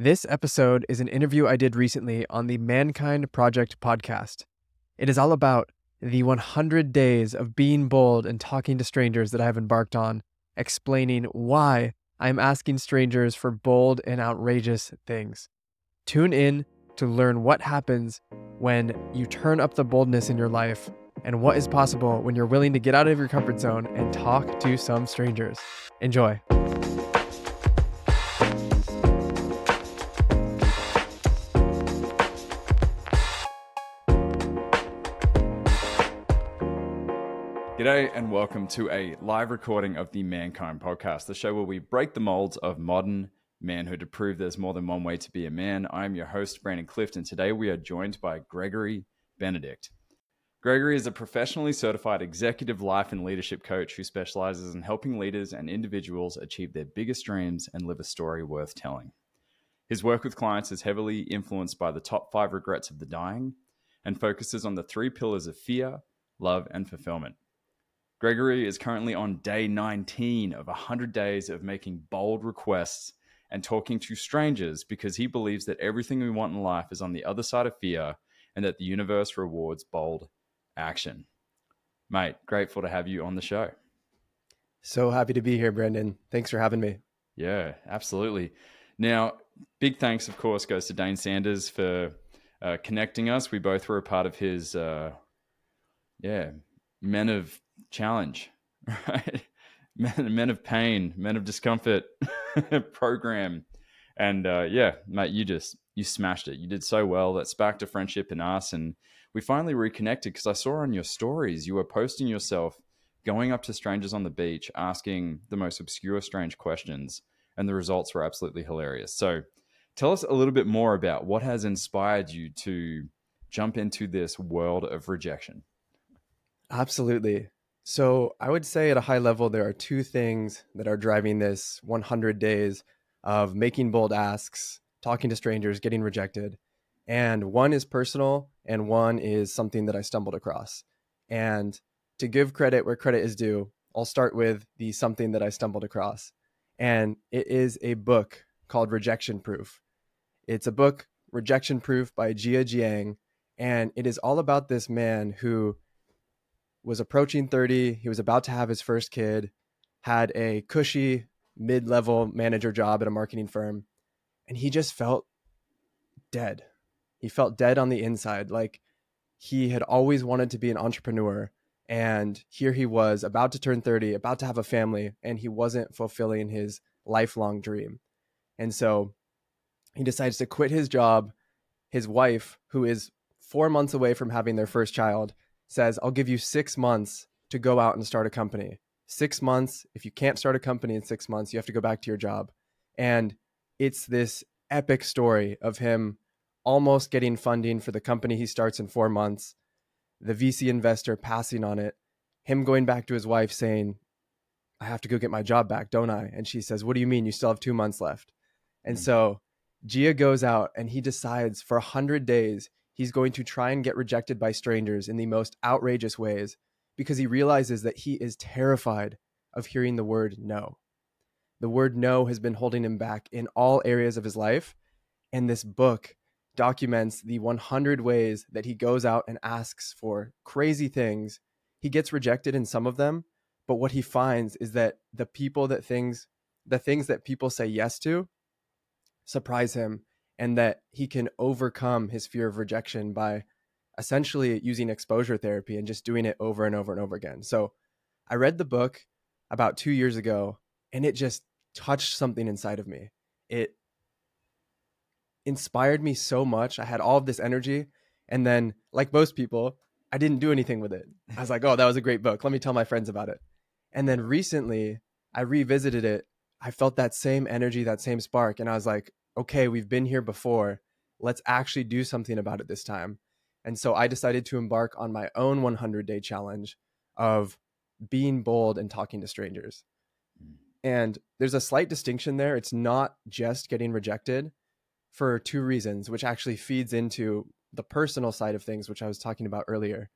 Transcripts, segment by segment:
This episode is an interview I did recently on the Mankind Project podcast. It is all about the 100 days of being bold and talking to strangers that I have embarked on, explaining why I'm asking strangers for bold and outrageous things. Tune in to learn what happens when you turn up the boldness in your life and what is possible when you're willing to get out of your comfort zone and talk to some strangers. Enjoy. G'day and welcome to a live recording of the Mankind podcast, the show where we break the molds of modern manhood to prove there's more than one way to be a man. I'm your host, Brandon Clift, and today we are joined by Gregory Benedict. Gregory is a professionally certified executive life and leadership coach who specializes in helping leaders and individuals achieve their biggest dreams and live a story worth telling. His work with clients is heavily influenced by the top five regrets of the dying and focuses on the three pillars of fear, love, and fulfillment. Gregory is currently on day 19 of 100 days of making bold requests and talking to strangers because he believes that everything we want in life is on the other side of fear and that the universe rewards bold action. Mate, grateful to have you on the show. So happy to be here, Brendan. Thanks for having me. Yeah, absolutely. Now, big thanks, of course, goes to Dane Sanders for uh, connecting us. We both were a part of his, uh, yeah, Men of challenge, right? Men, men of pain, men of discomfort program. And uh, yeah, mate, you just you smashed it. You did so well. That sparked a friendship in us, and we finally reconnected because I saw on your stories you were posting yourself going up to strangers on the beach, asking the most obscure, strange questions, and the results were absolutely hilarious. So, tell us a little bit more about what has inspired you to jump into this world of rejection. Absolutely. So I would say at a high level, there are two things that are driving this 100 days of making bold asks, talking to strangers, getting rejected. And one is personal, and one is something that I stumbled across. And to give credit where credit is due, I'll start with the something that I stumbled across. And it is a book called Rejection Proof. It's a book, Rejection Proof by Jia Jiang. And it is all about this man who was approaching 30. He was about to have his first kid, had a cushy mid level manager job at a marketing firm, and he just felt dead. He felt dead on the inside. Like he had always wanted to be an entrepreneur. And here he was about to turn 30, about to have a family, and he wasn't fulfilling his lifelong dream. And so he decides to quit his job. His wife, who is four months away from having their first child, says, I'll give you six months to go out and start a company. Six months. If you can't start a company in six months, you have to go back to your job. And it's this epic story of him almost getting funding for the company he starts in four months, the VC investor passing on it, him going back to his wife saying, I have to go get my job back, don't I? And she says, What do you mean? You still have two months left. And mm-hmm. so Jia goes out and he decides for 100 days he's going to try and get rejected by strangers in the most outrageous ways because he realizes that he is terrified of hearing the word no. The word no has been holding him back in all areas of his life. And this book documents the 100 ways that he goes out and asks for crazy things. He gets rejected in some of them, but what he finds is that the people that things, the things that people say yes to, surprise him and that he can overcome his fear of rejection by essentially using exposure therapy and just doing it over and over and over again. So I read the book about two years ago and it just touched something inside of me. It inspired me so much. I had all of this energy. And then, like most people, I didn't do anything with it. I was like, oh, that was a great book. Let me tell my friends about it. And then recently, I revisited it. I felt that same energy, that same spark. And I was like, okay, we've been here before. Let's actually do something about it this time. And so I decided to embark on my own 100 day challenge of being bold and talking to strangers. And there's a slight distinction there. It's not just getting rejected for two reasons, which actually feeds into the personal side of things, which I was talking about earlier.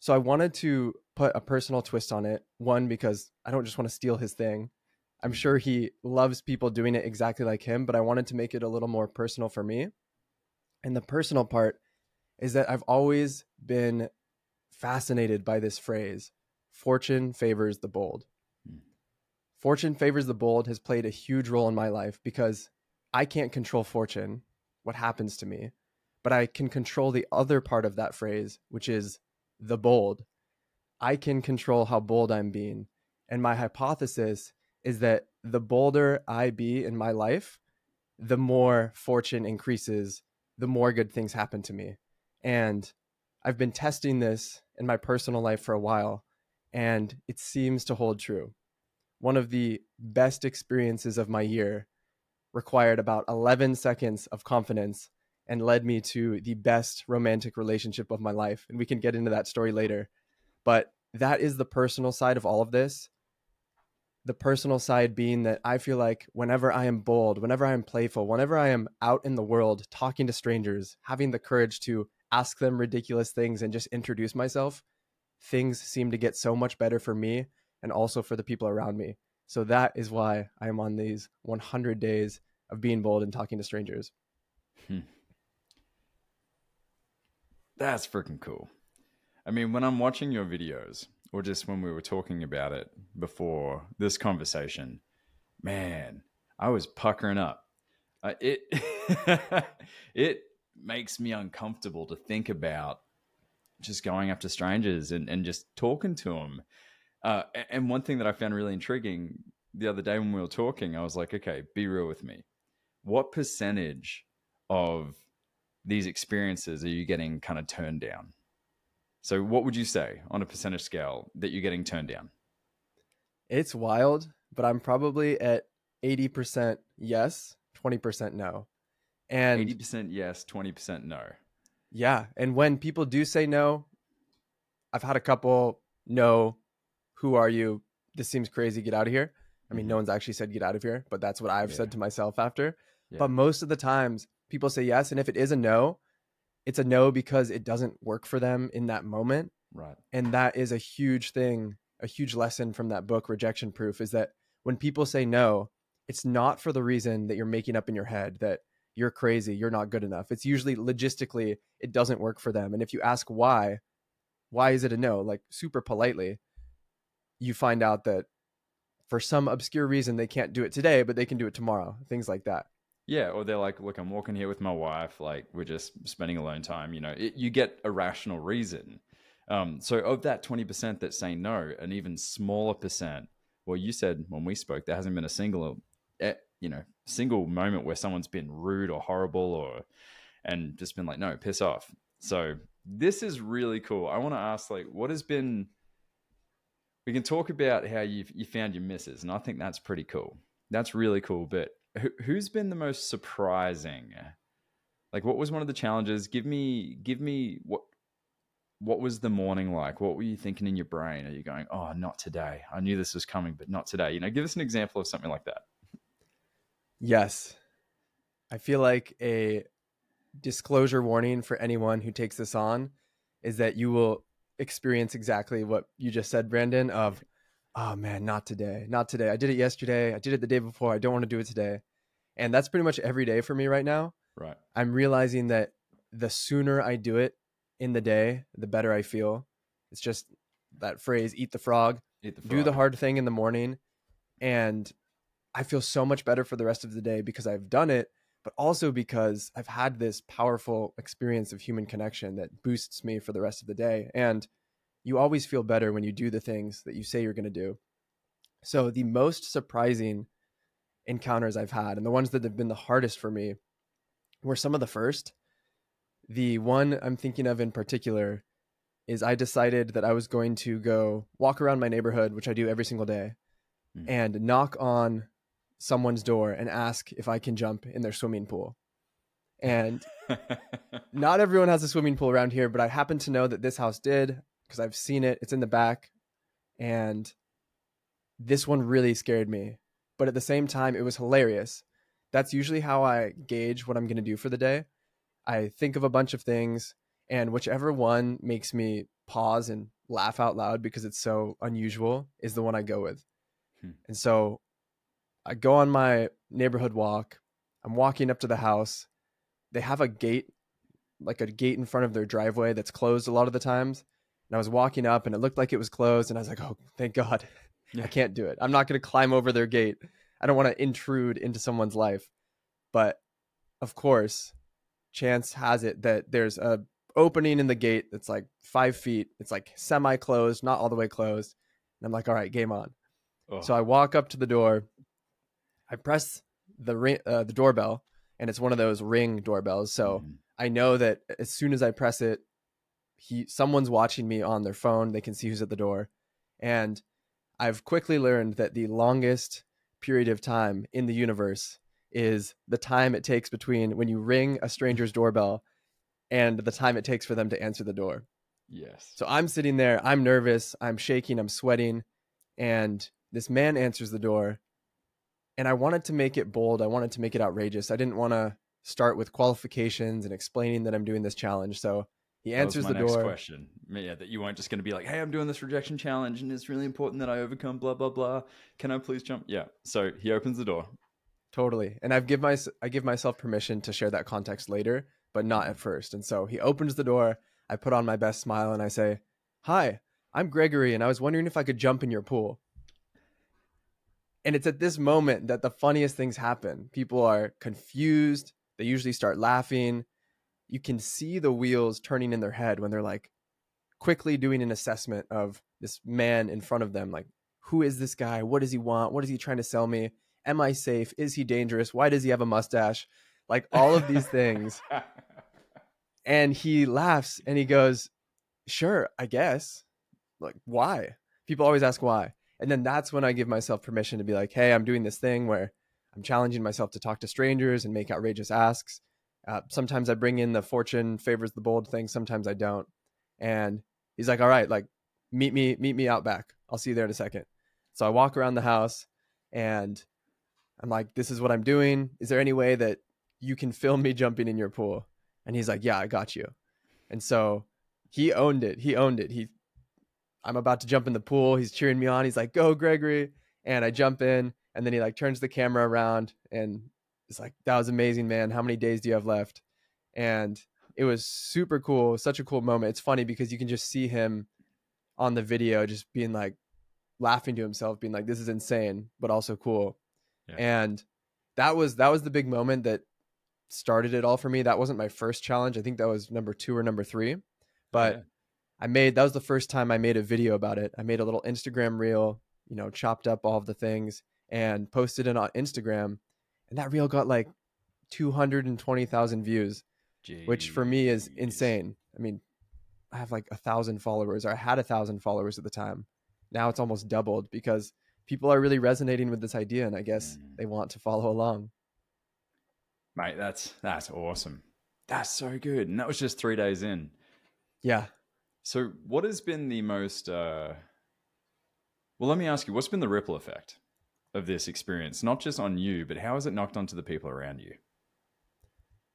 So I wanted to put a personal twist on it. One, because I don't just want to steal his thing. I'm sure he loves people doing it exactly like him, but I wanted to make it a little more personal for me. And the personal part is that I've always been fascinated by this phrase fortune favors the bold. Hmm. Fortune favors the bold has played a huge role in my life because I can't control fortune, what happens to me, but I can control the other part of that phrase, which is the bold. I can control how bold I'm being. And my hypothesis is that the bolder I be in my life, the more fortune increases, the more good things happen to me. And I've been testing this in my personal life for a while, and it seems to hold true. One of the best experiences of my year required about 11 seconds of confidence and led me to the best romantic relationship of my life. And we can get into that story later. But that is the personal side of all of this. The personal side being that I feel like whenever I am bold, whenever I am playful, whenever I am out in the world talking to strangers, having the courage to ask them ridiculous things and just introduce myself, things seem to get so much better for me and also for the people around me. So that is why I am on these 100 days of being bold and talking to strangers. Hmm. That's freaking cool. I mean, when I'm watching your videos, or just when we were talking about it before this conversation, man, I was puckering up. Uh, it it makes me uncomfortable to think about just going up to strangers and, and just talking to them. Uh, and one thing that I found really intriguing the other day when we were talking, I was like, okay, be real with me. What percentage of these experiences are you getting kind of turned down? So, what would you say on a percentage scale that you're getting turned down? It's wild, but I'm probably at 80% yes, 20% no. And 80% yes, 20% no. Yeah. And when people do say no, I've had a couple no, who are you? This seems crazy. Get out of here. I mean, mm-hmm. no one's actually said get out of here, but that's what I've yeah. said to myself after. Yeah. But most of the times, people say yes. And if it is a no, it's a no because it doesn't work for them in that moment. Right. And that is a huge thing, a huge lesson from that book, Rejection Proof, is that when people say no, it's not for the reason that you're making up in your head that you're crazy, you're not good enough. It's usually logistically it doesn't work for them. And if you ask why, why is it a no? Like super politely, you find out that for some obscure reason they can't do it today, but they can do it tomorrow. Things like that. Yeah, or they're like, "Look, I'm walking here with my wife. Like, we're just spending alone time." You know, it, you get a rational reason. Um, so, of that 20% that say no, an even smaller percent. Well, you said when we spoke, there hasn't been a single eh, you know single moment where someone's been rude or horrible or and just been like no piss off so this is really cool i want to ask like what has been we can talk about how you you found your misses and i think that's pretty cool that's really cool but who, who's been the most surprising? Like what was one of the challenges? Give me give me what what was the morning like? What were you thinking in your brain? Are you going oh not today. I knew this was coming but not today. You know give us an example of something like that. Yes. I feel like a disclosure warning for anyone who takes this on is that you will experience exactly what you just said, Brandon, of, oh man, not today, not today. I did it yesterday. I did it the day before. I don't want to do it today. And that's pretty much every day for me right now. Right. I'm realizing that the sooner I do it in the day, the better I feel. It's just that phrase, eat the frog, eat the frog. do the hard thing in the morning. And I feel so much better for the rest of the day because I've done it, but also because I've had this powerful experience of human connection that boosts me for the rest of the day. And you always feel better when you do the things that you say you're going to do. So, the most surprising encounters I've had, and the ones that have been the hardest for me, were some of the first. The one I'm thinking of in particular is I decided that I was going to go walk around my neighborhood, which I do every single day, mm. and knock on someone's door and ask if I can jump in their swimming pool. And not everyone has a swimming pool around here, but I happen to know that this house did because I've seen it. It's in the back. And this one really scared me. But at the same time, it was hilarious. That's usually how I gauge what I'm going to do for the day. I think of a bunch of things, and whichever one makes me pause and laugh out loud because it's so unusual is the one I go with. Hmm. And so I go on my neighborhood walk. I'm walking up to the house. They have a gate, like a gate in front of their driveway that's closed a lot of the times. And I was walking up and it looked like it was closed. And I was like, oh, thank God. Yeah. I can't do it. I'm not going to climb over their gate. I don't want to intrude into someone's life. But of course, chance has it that there's a opening in the gate that's like five feet. It's like semi closed, not all the way closed. And I'm like, all right, game on. Oh. So I walk up to the door. I press the ring, uh, the doorbell, and it's one of those ring doorbells. So mm. I know that as soon as I press it, he someone's watching me on their phone. They can see who's at the door, and I've quickly learned that the longest period of time in the universe is the time it takes between when you ring a stranger's doorbell and the time it takes for them to answer the door. Yes. So I'm sitting there, I'm nervous, I'm shaking, I'm sweating, and this man answers the door. And I wanted to make it bold, I wanted to make it outrageous. I didn't want to start with qualifications and explaining that I'm doing this challenge. So he answers the door. question. Yeah, that you weren't just going to be like, "Hey, I'm doing this rejection challenge, and it's really important that I overcome blah blah blah. Can I please jump?" Yeah. So he opens the door. Totally, and I've give my I give myself permission to share that context later, but not at first. And so he opens the door. I put on my best smile and I say, "Hi, I'm Gregory, and I was wondering if I could jump in your pool." And it's at this moment that the funniest things happen. People are confused. They usually start laughing you can see the wheels turning in their head when they're like quickly doing an assessment of this man in front of them like who is this guy? What does he want? What is he trying to sell me? Am i safe? Is he dangerous? Why does he have a mustache? Like all of these things. And he laughs and he goes sure i guess. Like why? People always ask why. And then that's when i give myself permission to be like hey i'm doing this thing where i'm challenging myself to talk to strangers and make outrageous asks uh, sometimes I bring in the fortune favors the bold thing. Sometimes I don't. And he's like, all right, like meet me, meet me out back. I'll see you there in a second. So I walk around the house and I'm like, this is what I'm doing. Is there any way that you can film me jumping in your pool? And he's like, yeah, I got you. And so he owned it. He owned it. He, I'm about to jump in the pool. He's cheering me on. He's like, go, Gregory. And I jump in and then he like turns the camera around and it's like that was amazing, man. How many days do you have left? And it was super cool, such a cool moment. It's funny because you can just see him on the video just being like laughing to himself, being like, This is insane, but also cool. Yeah. And that was that was the big moment that started it all for me. That wasn't my first challenge. I think that was number two or number three. But yeah. I made that was the first time I made a video about it. I made a little Instagram reel, you know, chopped up all of the things and posted it on Instagram and that reel got like 220,000 views, Jeez. which for me is insane. I mean, I have like a thousand followers, or I had a thousand followers at the time. Now it's almost doubled because people are really resonating with this idea, and I guess mm. they want to follow along. Mate, that's that's awesome. That's so good, and that was just three days in. Yeah. So, what has been the most? Uh... Well, let me ask you, what's been the ripple effect? Of this experience, not just on you, but how has it knocked onto the people around you?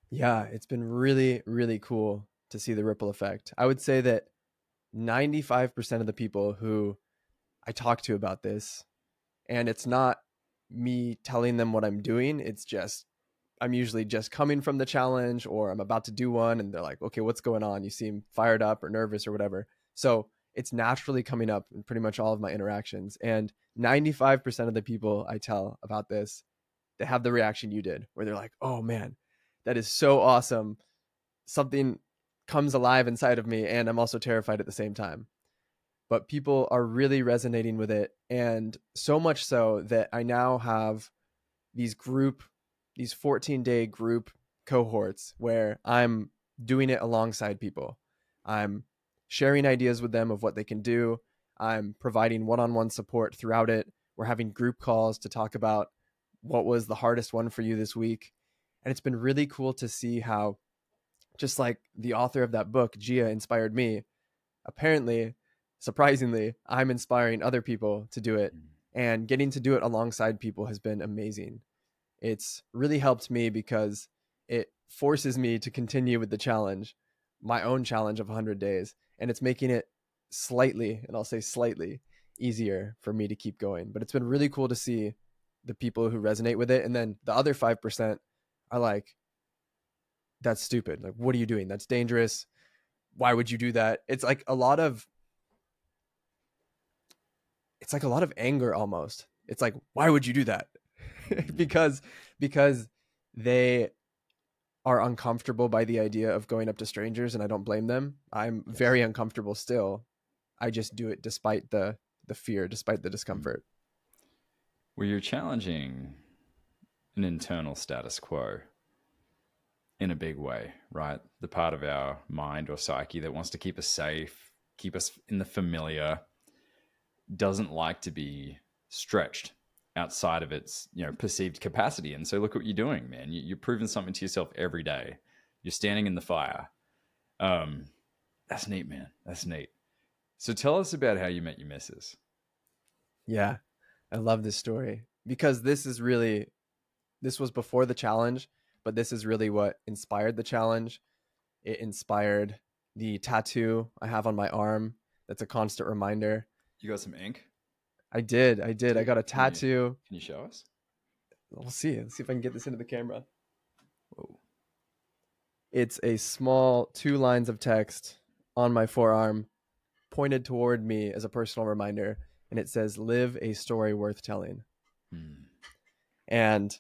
Yeah, it's been really, really cool to see the ripple effect. I would say that 95% of the people who I talk to about this, and it's not me telling them what I'm doing, it's just I'm usually just coming from the challenge or I'm about to do one and they're like, okay, what's going on? You seem fired up or nervous or whatever. So it's naturally coming up in pretty much all of my interactions. And 95% of the people I tell about this, they have the reaction you did, where they're like, oh man, that is so awesome. Something comes alive inside of me, and I'm also terrified at the same time. But people are really resonating with it. And so much so that I now have these group, these 14 day group cohorts where I'm doing it alongside people. I'm sharing ideas with them of what they can do. I'm providing one on one support throughout it. We're having group calls to talk about what was the hardest one for you this week. And it's been really cool to see how, just like the author of that book, Jia, inspired me, apparently, surprisingly, I'm inspiring other people to do it. Mm. And getting to do it alongside people has been amazing. It's really helped me because it forces me to continue with the challenge, my own challenge of 100 days and it's making it slightly, and I'll say slightly, easier for me to keep going. But it's been really cool to see the people who resonate with it and then the other 5% are like that's stupid. Like what are you doing? That's dangerous. Why would you do that? It's like a lot of it's like a lot of anger almost. It's like why would you do that? Mm-hmm. Because because they are uncomfortable by the idea of going up to strangers and I don't blame them. I'm Yes. very uncomfortable still. I just do it despite the the fear, despite the mm. discomfort. where you're challenging an internal status quo in a big way, right? The part of our mind or psyche that wants to keep us safe, keep us in the familiar, doesn't like to be stretched outside of its you know perceived capacity. And so look what you're doing, man. You, you're proving something to yourself every day. You're standing in the fire. Um, that's neat, man. That's neat. So tell us about how you met your missus. Yeah. I love this story because this is really this was before the challenge, but this is really what inspired the challenge. It inspired the tattoo I have on my arm that's a constant reminder. You got some ink? I did. I did. I got a Can you- tattoo. Can you show us? We'll see. Let's see if I can get this into the camera. Whoa. It's a small two lines of text on my forearm pointed toward me as a personal reminder. And it says, Live a story worth telling. Hmm. And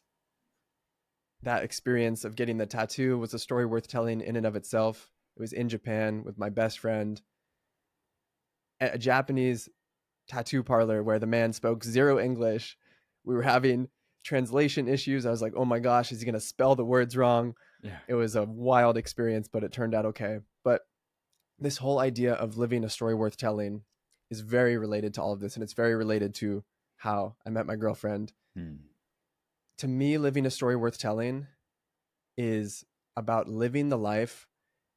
that experience of getting the tattoo was a story worth telling in and of itself. It was in Japan with my best friend at a Japanese tattoo parlor where the man spoke zero English. We were having translation issues. I was like, oh my gosh, is he going to spell the words wrong? Yeah. It was a wild experience, but it turned out okay. But this whole idea of living a story worth telling is very related to all of this. And it's very related to how I met my girlfriend Hmm. to me, living a story worth telling is about living the life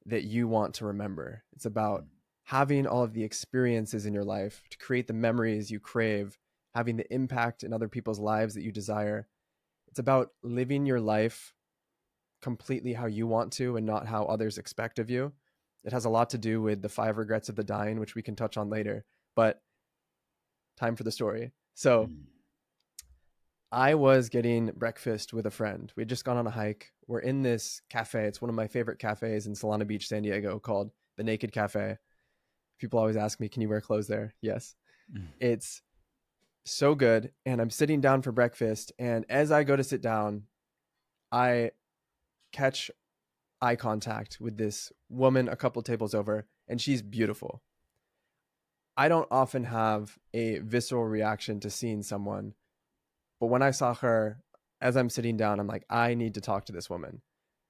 that you want to remember. It's about having all of the experiences in your life to create the memories you crave, having the impact in other people's lives that you desire. It's about living your life completely how you want to and not how others expect of you. It has a lot to do with the five regrets of the dying, which we can touch on later. But time for the story. So, Hmm. I was getting breakfast with a friend. We had just gone on a hike. We're in this cafe. It's one of my favorite cafes in Solana Beach, San Diego, called the Naked Cafe. People always ask me, "Can you wear clothes there?" Yes. Mm. It's so good. And I'm sitting down for breakfast, and as I go to sit down, I catch eye contact with this woman a couple tables over, and she's beautiful. I don't often have a visceral reaction to seeing someone but when I saw her as I'm sitting down, I'm like, I need to talk to this woman.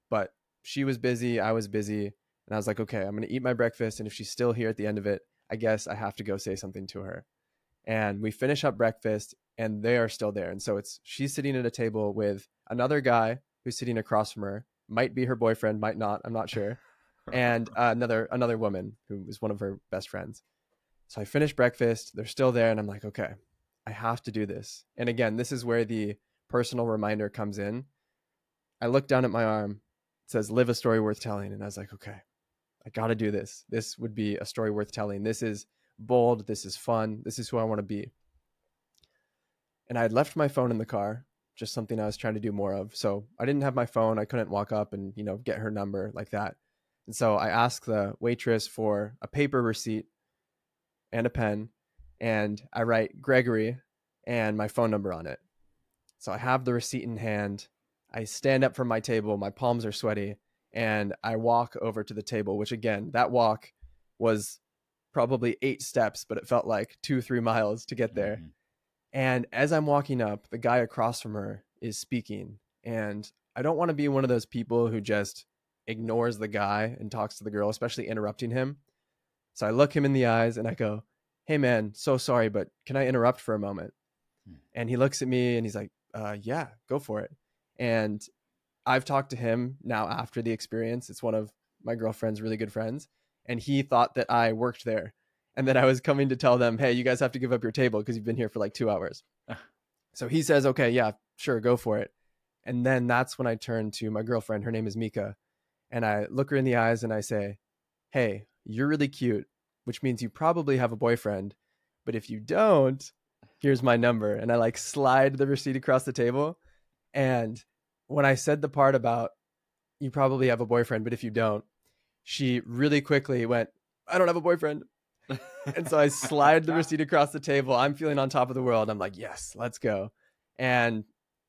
But she was busy, I was busy, and I was like, okay, I'm going to eat my breakfast. And if she's still here at the end of it, I guess I have to go say something to her. And we finish up breakfast, and they are still there. And so it's she's sitting at a table with another guy who's sitting across from her, might be her boyfriend, might not, I'm not sure, and uh, another another woman who was one of her best friends. So I finish breakfast, they're still there, and I'm like, okay, I have to do this. And again, this is where the personal reminder comes in. I look down at my arm, it says, Live a story worth telling. And I was like, okay, I got to do this. This would be a story worth telling. This is bold. This is fun. This is who I want to be. And I had left my phone in the car, just something I was trying to do more of. So I didn't have my phone. I couldn't walk up and, you know, get her number like that. And so I asked the waitress for a paper receipt and a pen and I write Gregory and my phone number on it. So I have the receipt in hand. I stand up from my table, my palms are sweaty, and I walk over to the table, which again, that walk was probably eight steps, but it felt like two, three miles to get there. Mhm. And as I'm walking up, the guy across from her is speaking. And I don't want to be one of those people who just ignores the guy and talks to the girl, especially interrupting him. So I look him in the eyes and I go, Hey man, so sorry, but can I interrupt for a moment? Hmm. And he looks at me and he's like, uh, Yeah, go for it. And I've talked to him now after the experience. It's one of my girlfriend's really good friends. And he thought that I worked there and that I was coming to tell them, Hey, you guys have to give up your table because you've been here for like two hours. so he says, Okay, yeah, sure, go for it. And then that's when I turn to my girlfriend. Her name is Mika. And I look her in the eyes and I say, Hey, you're really cute, which means you probably have a boyfriend. But if you don't, here's my number. And I like slide the receipt across the table. And when I said the part about you probably have a boyfriend, but if you don't, she really quickly went, I don't have a boyfriend. and so I slide the receipt across the table. I'm feeling on top of the world. I'm like, yes, let's go. And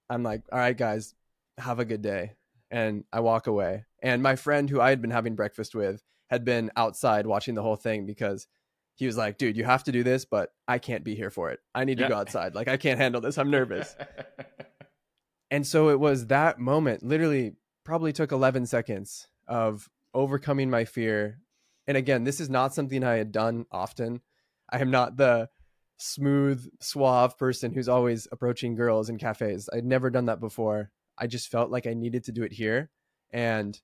I'm like, all right, guys, have a good day. And I walk away. And my friend who I had been having breakfast with had been outside watching the whole thing because he was like, dude, you have to do this, but I can't be here for it. I need to yeah. go outside. Like, I can't handle this. I'm nervous. and so it was that moment, literally, probably took 11 seconds of overcoming my fear. And again, this is not something I had done often. I am not the smooth, suave person who's always approaching girls in cafes. I'd never done that before. I just felt like I needed to do it here. And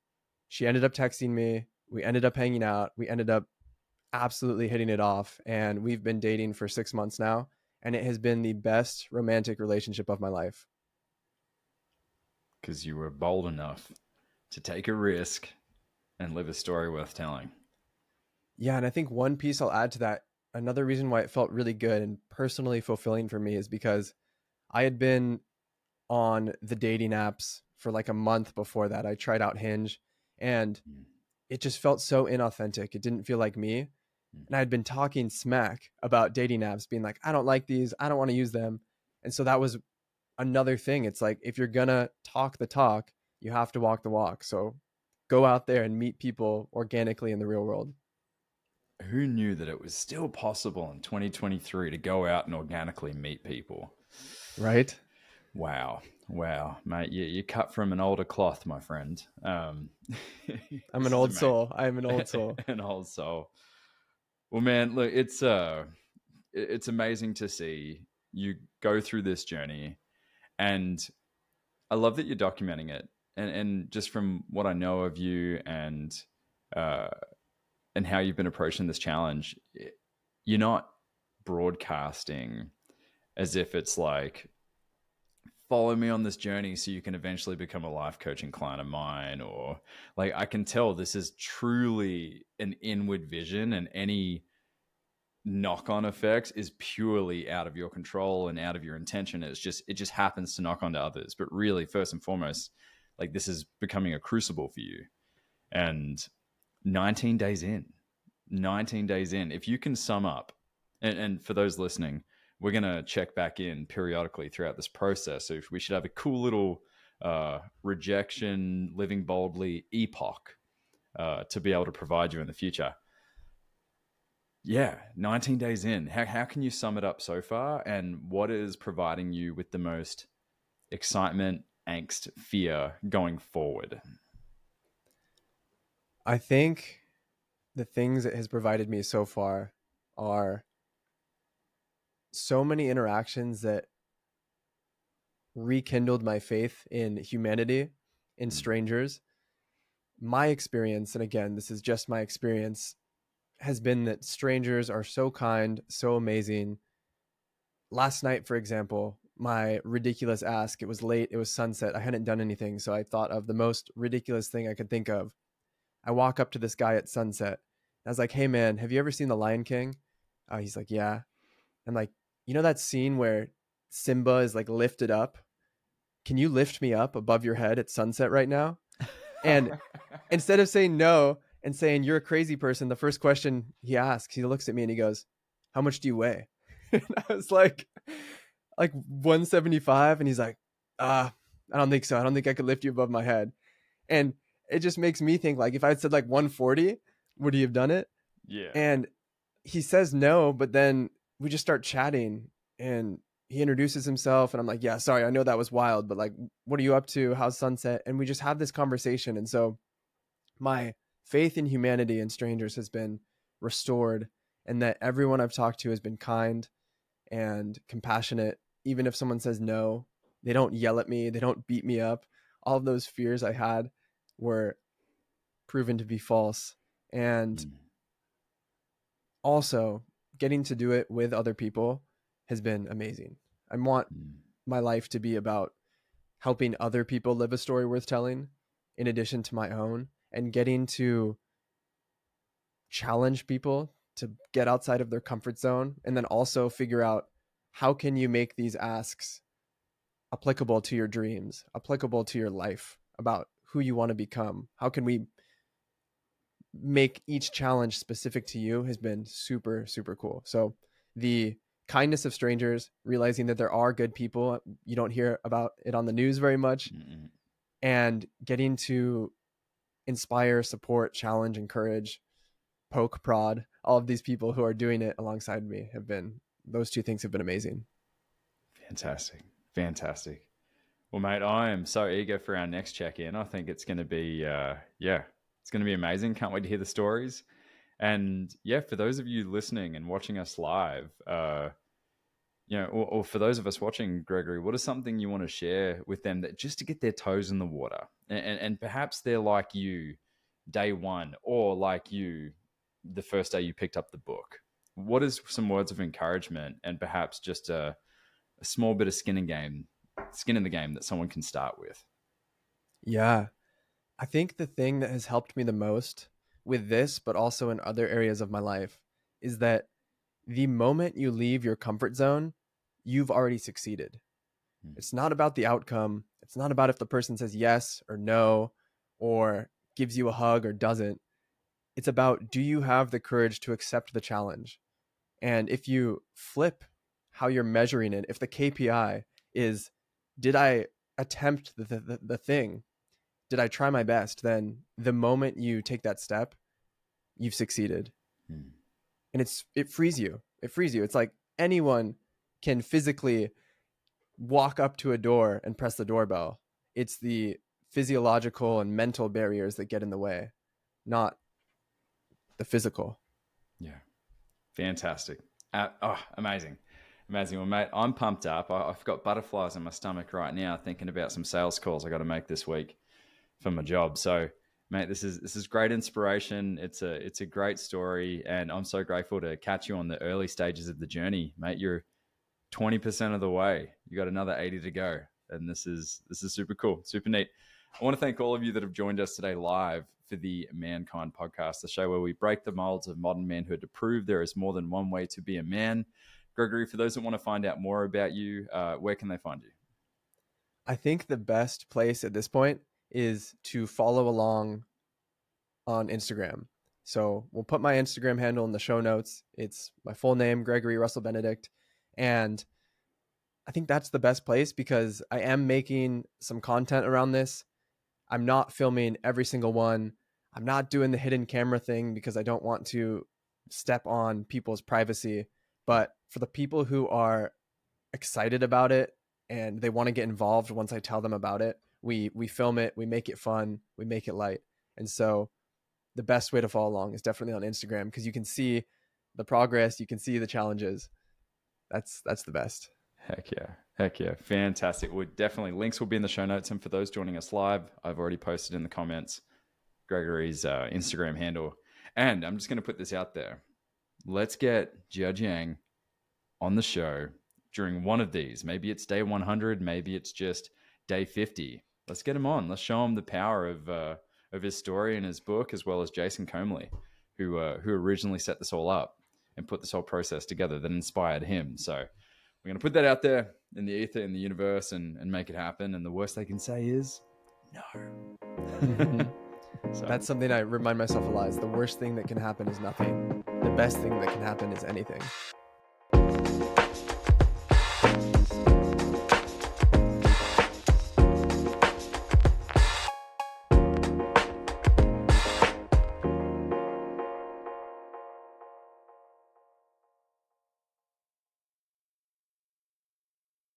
she ended up texting me. We ended up hanging out. We ended up absolutely hitting it off. And we've been dating for six months now. And it has been the best romantic relationship of my life. Because you were bold enough to take a risk and live a story worth telling. Yeah. And I think one piece I'll add to that, another reason why it felt really good and personally fulfilling for me is because I had been on the dating apps for like a month before that. I tried out Hinge and mm. it just felt so inauthentic. It didn't feel like me. Mm. And I had been talking smack about dating apps, being like, I don't like these, I don't want to use them. And so that was another thing. It's like if you're gonna talk the talk, you have to walk the walk. So go out there and meet people organically in the real world. Who knew that it was still possible in 2023 to go out and organically meet people? Right? Wow. Wow, mate, you, you cut from an older cloth, my friend. Um, I'm an old soul. I'm an old soul. an old soul. Well, man, look, it's uh, it's amazing to see you go through this journey, and I love that you're documenting it. And and just from what I know of you and uh, and how you've been approaching this challenge, you're not broadcasting as if it's like follow me on this journey so you can eventually become a life coaching client of mine or like i can tell this is truly an inward vision and any knock on effects is purely out of your control and out of your intention it's just it just happens to knock on to others but really first and foremost like this is becoming a crucible for you. And 19 days in, 19 days in, if you can sum up, and, and for those listening, we're to check back in periodically throughout this process. So we should have a cool little uh, rejection, living boldly epoch uh, to be able to provide you in the future. Yeah, 19 days in. How, how can you sum it up so far? And what is providing you with the most excitement, angst, fear going forward? I think the things it has provided me so far are so many interactions that rekindled my faith in humanity, in mm. strangers. My experience, and again, this is just my experience, has been that strangers are so kind, so amazing. Last night, for example, my ridiculous ask. It was late, it was sunset. I hadn't done anything, so I thought of the most ridiculous thing I could think of. I walk up to this guy at sunset. I was like, "Hey man, have you ever seen The Lion King?" Uh, he's like, "Yeah." I'm like, "You know that scene where Simba is like lifted up? Can you lift me up above your head at sunset right now?" And instead of saying no and saying you're a crazy person, the first question he asks, he looks at me and he goes, "How much do you weigh?" and I was like, like 175 and he's like ah i don't think so. I don't think i could lift you above my head. And it just makes me think like if i had said like 140 would he have done it? Yeah. And he says no but then we just start chatting and he introduces himself and i'm like yeah sorry i know that was wild but like what are you up to? How's sunset? And we just have this conversation and so my faith in humanity and strangers has been restored and that everyone i've talked to has been kind and compassionate even if someone says no, they don't yell at me, they don't beat me up. All of those fears I had were proven to be false. And mm. also, getting to do it with other people has been amazing. I want mm. my life to be about helping other people live a story worth telling in addition to my own and getting to challenge people to get outside of their comfort zone and then also figure out how can you make these asks applicable to your dreams, applicable to your life, about who you want to become? How can we make each challenge specific to you has been super, super cool. So the kindness of strangers, realizing that there are good people, you don't hear about it on the news very much, mm and getting to inspire, support, challenge, encourage, poke, prod, all of these people who are doing it alongside me have been, those two things have been amazing. Fantastic. Fantastic. Well, mate, I am so eager for our next check in. I think it's going to be, uh, yeah, it's going to be amazing. Can't wait to hear the stories. And yeah, for those of you listening and watching us live, uh, you know, or, or, for those of us watching, Gregory, what is something you want to share with them that just to get their toes in the water, and, and, and perhaps they're like you, day one, or like you, the first day you picked up the book. What is some words of encouragement, and perhaps just a, a small bit of skin in game, skin in the game that someone can start with? Yeah, I think the thing that has helped me the most with this, but also in other areas of my life, is that the moment you leave your comfort zone, you've already succeeded. Hmm. It's not about the outcome. It's not about if the person says yes or no or gives you a hug or doesn't. It's about do you have the courage to accept the challenge? And if you flip how you're measuring it, if the KPI is did I attempt the, the, the thing did I try my best, then the moment you take that step, you've succeeded. Hmm. And it's it frees you. It frees you. It's like anyone can physically walk up to a door and press the doorbell. It's the physiological and mental barriers that get in the way, not the physical. Yeah. Fantastic. Uh, oh, amazing. Amazing. Well, mate, I'm pumped up. I, have got butterflies in my stomach right now thinking about some sales calls I got to make this week for my job. So, mate, this is this is great inspiration. It's a it's a great story, and I'm so grateful to catch you on the early stages of the journey, mate. You're 20% of the way. You got another 80 to go, and this is this is super cool, super neat. I want to thank all of you that have joined us today live for the Mankind podcast, the show where we break the molds of modern manhood to prove there is more than one way to be a man. Gregory, for those that want to find out more about you, uh, where can they find you? I think the best place at this point is to follow along on Instagram. So we'll put my Instagram handle in the show notes. It's my full name, Gregory Russell Benedict. And I think that's the best place because I am making some content around this. I'm not filming every single one. I'm not doing the hidden camera thing because I don't want to step on people's privacy. But for the people who are excited about it and they want to get involved once I tell them about it, we we film it, we make it fun, we make it light. And so the best way to follow along is definitely on Instagram because you can see the progress, you can see the challenges. That's that's the best. Heck yeah. Heck yeah. Fantastic. Well, definitely links will be in the show notes. And for those joining us live, I've already posted in the comments Gregory's uh, Instagram handle. And I'm just going to put this out there. Let's get Jia Jiang on the show during one of these. Maybe it's day 100, maybe it's just day 50 let's get him on. Let's show him the power of uh, of his story and his book, as well as Jason Comely, who uh, who originally set this all up and put this whole process together that inspired him. So we're going to put that out there in the ether, in the universe, and and make it happen. And the worst they can say is no. so. That's something I remind myself a lot. Is the worst thing that can happen is nothing. The best thing that can happen is anything.